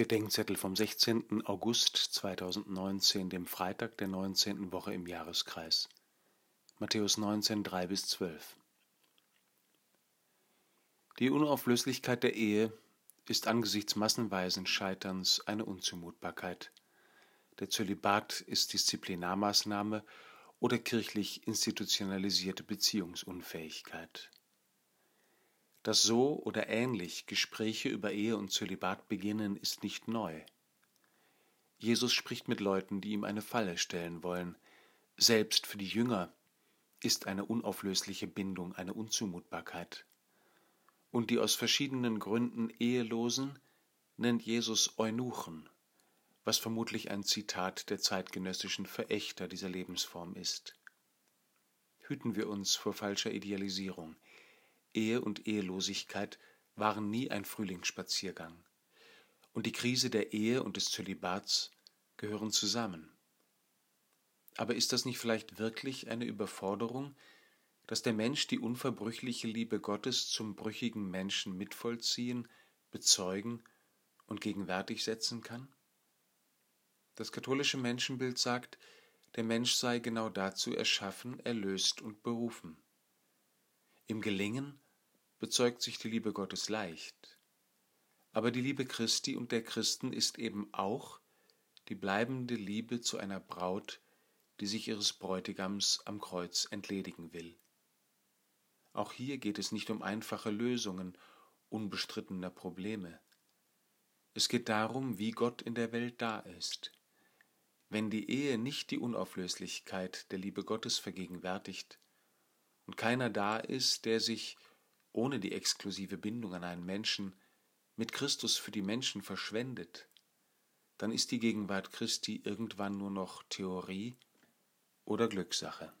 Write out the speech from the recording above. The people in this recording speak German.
Bedenkzettel vom 16. August 2019, dem Freitag der 19. Woche im Jahreskreis. Matthäus 19, 3 bis 12. Die Unauflöslichkeit der Ehe ist angesichts massenweisen Scheiterns eine Unzumutbarkeit. Der Zölibat ist Disziplinarmaßnahme oder kirchlich institutionalisierte Beziehungsunfähigkeit. Dass so oder ähnlich Gespräche über Ehe und Zölibat beginnen, ist nicht neu. Jesus spricht mit Leuten, die ihm eine Falle stellen wollen. Selbst für die Jünger ist eine unauflösliche Bindung eine Unzumutbarkeit. Und die aus verschiedenen Gründen Ehelosen nennt Jesus Eunuchen, was vermutlich ein Zitat der zeitgenössischen Verächter dieser Lebensform ist. Hüten wir uns vor falscher Idealisierung. Ehe und Ehelosigkeit waren nie ein Frühlingsspaziergang. Und die Krise der Ehe und des Zölibats gehören zusammen. Aber ist das nicht vielleicht wirklich eine Überforderung, dass der Mensch die unverbrüchliche Liebe Gottes zum brüchigen Menschen mitvollziehen, bezeugen und gegenwärtig setzen kann? Das katholische Menschenbild sagt, der Mensch sei genau dazu erschaffen, erlöst und berufen. Im Gelingen bezeugt sich die Liebe Gottes leicht, aber die Liebe Christi und der Christen ist eben auch die bleibende Liebe zu einer Braut, die sich ihres Bräutigams am Kreuz entledigen will. Auch hier geht es nicht um einfache Lösungen unbestrittener Probleme. Es geht darum, wie Gott in der Welt da ist. Wenn die Ehe nicht die Unauflöslichkeit der Liebe Gottes vergegenwärtigt, und keiner da ist, der sich, ohne die exklusive Bindung an einen Menschen, mit Christus für die Menschen verschwendet, dann ist die Gegenwart Christi irgendwann nur noch Theorie oder Glückssache.